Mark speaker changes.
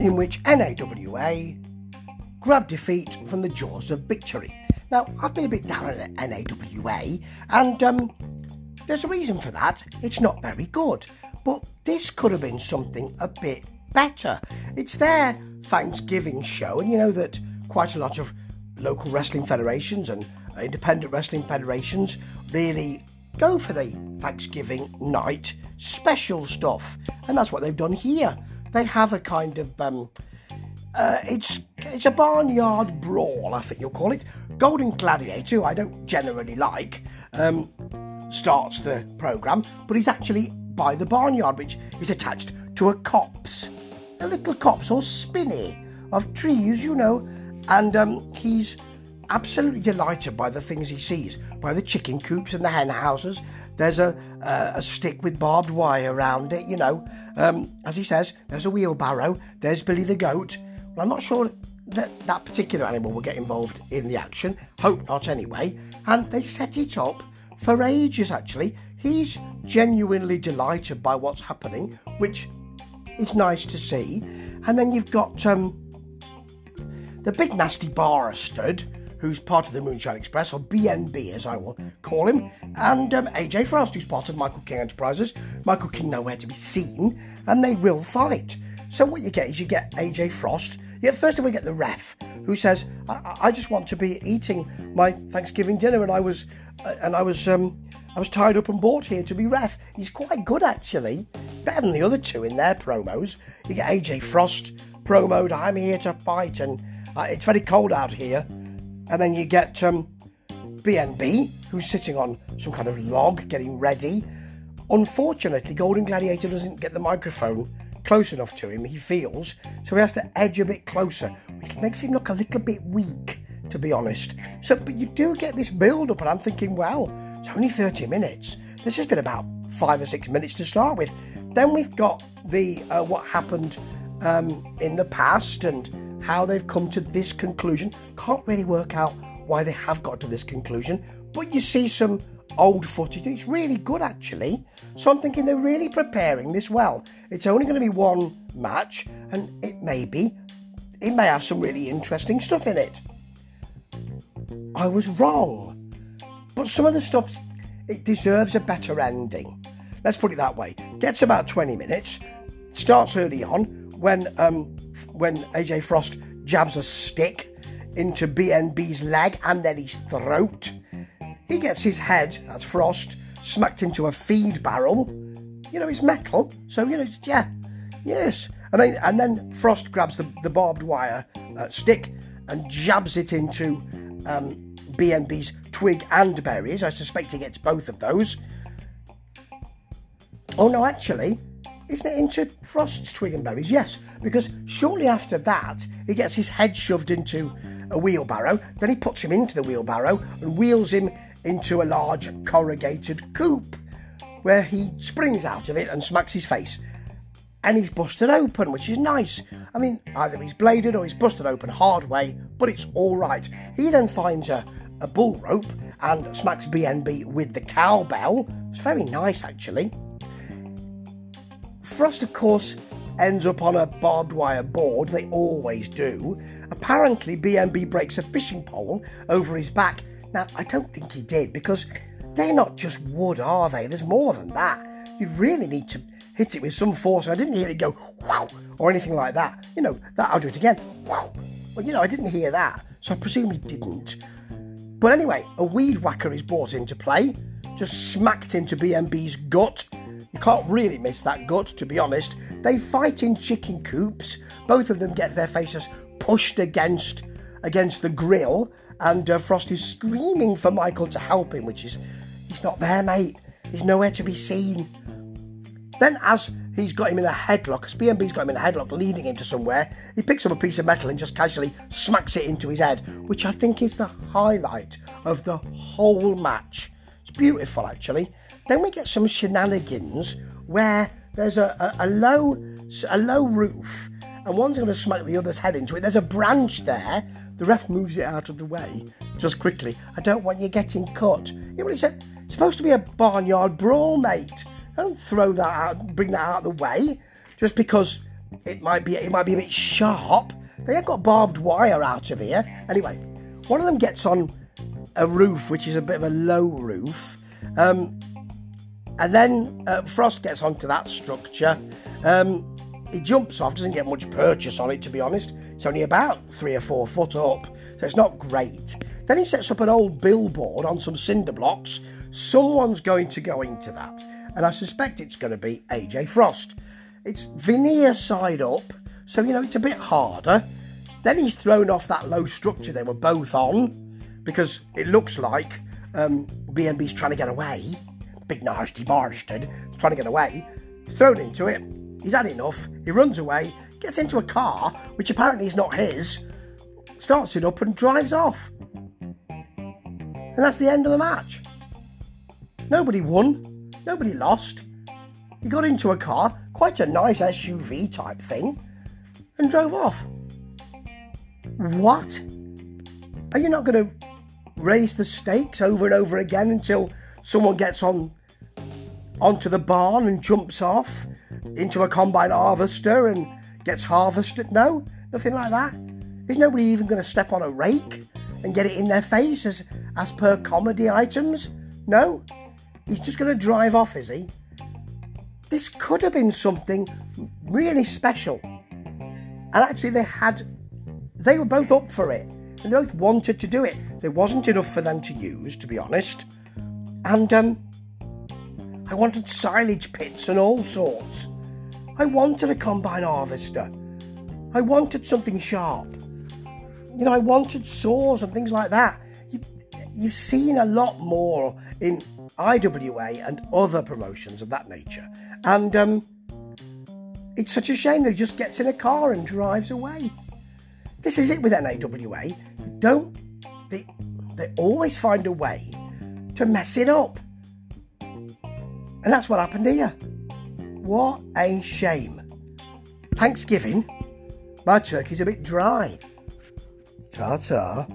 Speaker 1: in which NAWA grabbed defeat from the jaws of victory. Now, I've been a bit down on NAWA, and um, there's a reason for that. It's not very good. But this could have been something a bit better. It's their Thanksgiving show, and you know that quite a lot of local wrestling federations and independent wrestling federations really go for the Thanksgiving night special stuff, and that's what they've done here. They have a kind of um, uh, it's it's a barnyard brawl, I think you'll call it. Golden Gladiator, who I don't generally like, um, starts the program, but he's actually by the barnyard, which is attached to a copse, a little copse or spinney of trees, you know, and um, he's absolutely delighted by the things he sees, by the chicken coops and the hen houses. There's a, a, a stick with barbed wire around it, you know. Um, as he says, there's a wheelbarrow, there's Billy the goat. Well, I'm not sure that that particular animal will get involved in the action. Hope not, anyway. And they set it up for ages, actually. He's genuinely delighted by what's happening, which is nice to see. And then you've got um, the big nasty bastard, who's part of the Moonshine Express, or BNB as I will call him, and um, AJ Frost, who's part of Michael King Enterprises. Michael King nowhere to be seen, and they will fight. So what you get is you get AJ Frost. Yeah, first of all, we get the ref who says, I, I, just want to be eating my Thanksgiving dinner, and I was, uh, and I was, um, I was tied up and brought here to be ref. He's quite good actually, better than the other two in their promos. You get AJ Frost promoed, I'm here to fight, and uh, it's very cold out here. And then you get um, BNB, who's sitting on some kind of log getting ready. Unfortunately, Golden Gladiator doesn't get the microphone close enough to him, he feels, so he has to edge a bit closer, which makes him look a little bit weak, to be honest. So, but you do get this build up, and I'm thinking, well, it's only 30 minutes. This has been about five or six minutes to start with. Then we've got the uh, what happened um, in the past and how they've come to this conclusion. Can't really work out why they have got to this conclusion, but you see some old footage. And it's really good actually. So I'm thinking they're really preparing this well. It's only going to be one match, and it may be, it may have some really interesting stuff in it. I was wrong, but some of the stuff it deserves a better ending. Let's put it that way. Gets about 20 minutes. Starts early on when um, when AJ Frost jabs a stick into BNB's leg and then his throat he gets his head, that's Frost, smacked into a feed barrel. You know, it's metal, so, you know, yeah, yes. And then, and then Frost grabs the, the barbed wire uh, stick and jabs it into um, BNB's twig and berries. I suspect he gets both of those. Oh no, actually, isn't it into Frost's twig and berries? Yes, because shortly after that, he gets his head shoved into a wheelbarrow. Then he puts him into the wheelbarrow and wheels him into a large corrugated coop where he springs out of it and smacks his face. And he's busted open, which is nice. I mean, either he's bladed or he's busted open hard way, but it's all right. He then finds a, a bull rope and smacks BNB with the cowbell. It's very nice, actually. Frost, of course, ends up on a barbed wire board. They always do. Apparently, BNB breaks a fishing pole over his back now, I don't think he did because they're not just wood, are they? There's more than that. You really need to hit it with some force. I didn't hear it go wow or anything like that. You know, that I'll do it again. Wow. Well, you know, I didn't hear that, so I presume he didn't. But anyway, a weed whacker is brought into play, just smacked into BNB's gut. You can't really miss that gut, to be honest. They fight in chicken coops. Both of them get their faces pushed against against the grill, and uh, Frost is screaming for Michael to help him, which is, he's not there, mate. He's nowhere to be seen. Then, as he's got him in a headlock, as BNB's got him in a headlock, leading him to somewhere, he picks up a piece of metal and just casually smacks it into his head, which I think is the highlight of the whole match. It's beautiful, actually. Then we get some shenanigans where there's a, a, a low a low roof and one's going to smack the other's head into it. There's a branch there. The ref moves it out of the way just quickly. I don't want you getting cut. Yeah, well, it's, a, it's supposed to be a barnyard brawl, mate. Don't throw that out, bring that out of the way just because it might be it might be a bit sharp. They have got barbed wire out of here. Anyway, one of them gets on a roof, which is a bit of a low roof. Um, and then uh, Frost gets onto that structure. Um, he jumps off, doesn't get much purchase on it, to be honest. It's only about three or four foot up, so it's not great. Then he sets up an old billboard on some cinder blocks. Someone's going to go into that, and I suspect it's going to be AJ Frost. It's veneer side up, so you know it's a bit harder. Then he's thrown off that low structure they were both on because it looks like um, BNB's trying to get away. Big nasty bastard trying to get away. Thrown into it. He's had enough. He runs away, gets into a car, which apparently is not his, starts it up and drives off. And that's the end of the match. Nobody won. Nobody lost. He got into a car, quite a nice SUV type thing, and drove off. What? Are you not going to raise the stakes over and over again until someone gets on onto the barn and jumps off into a combine harvester and gets harvested? No, nothing like that. Is nobody even going to step on a rake and get it in their face as as per comedy items? No, he's just going to drive off, is he? This could have been something really special. And actually, they had, they were both up for it. And they both wanted to do it. There wasn't enough for them to use, to be honest. And um, I wanted silage pits and all sorts. I wanted a combine harvester. I wanted something sharp. You know, I wanted saws and things like that. You, you've seen a lot more in IWA and other promotions of that nature. And um, it's such a shame that he just gets in a car and drives away. This is it with NAWA. Don't they? They always find a way to mess it up, and that's what happened here. What a shame. Thanksgiving, my turkey's a bit dry. Ta ta.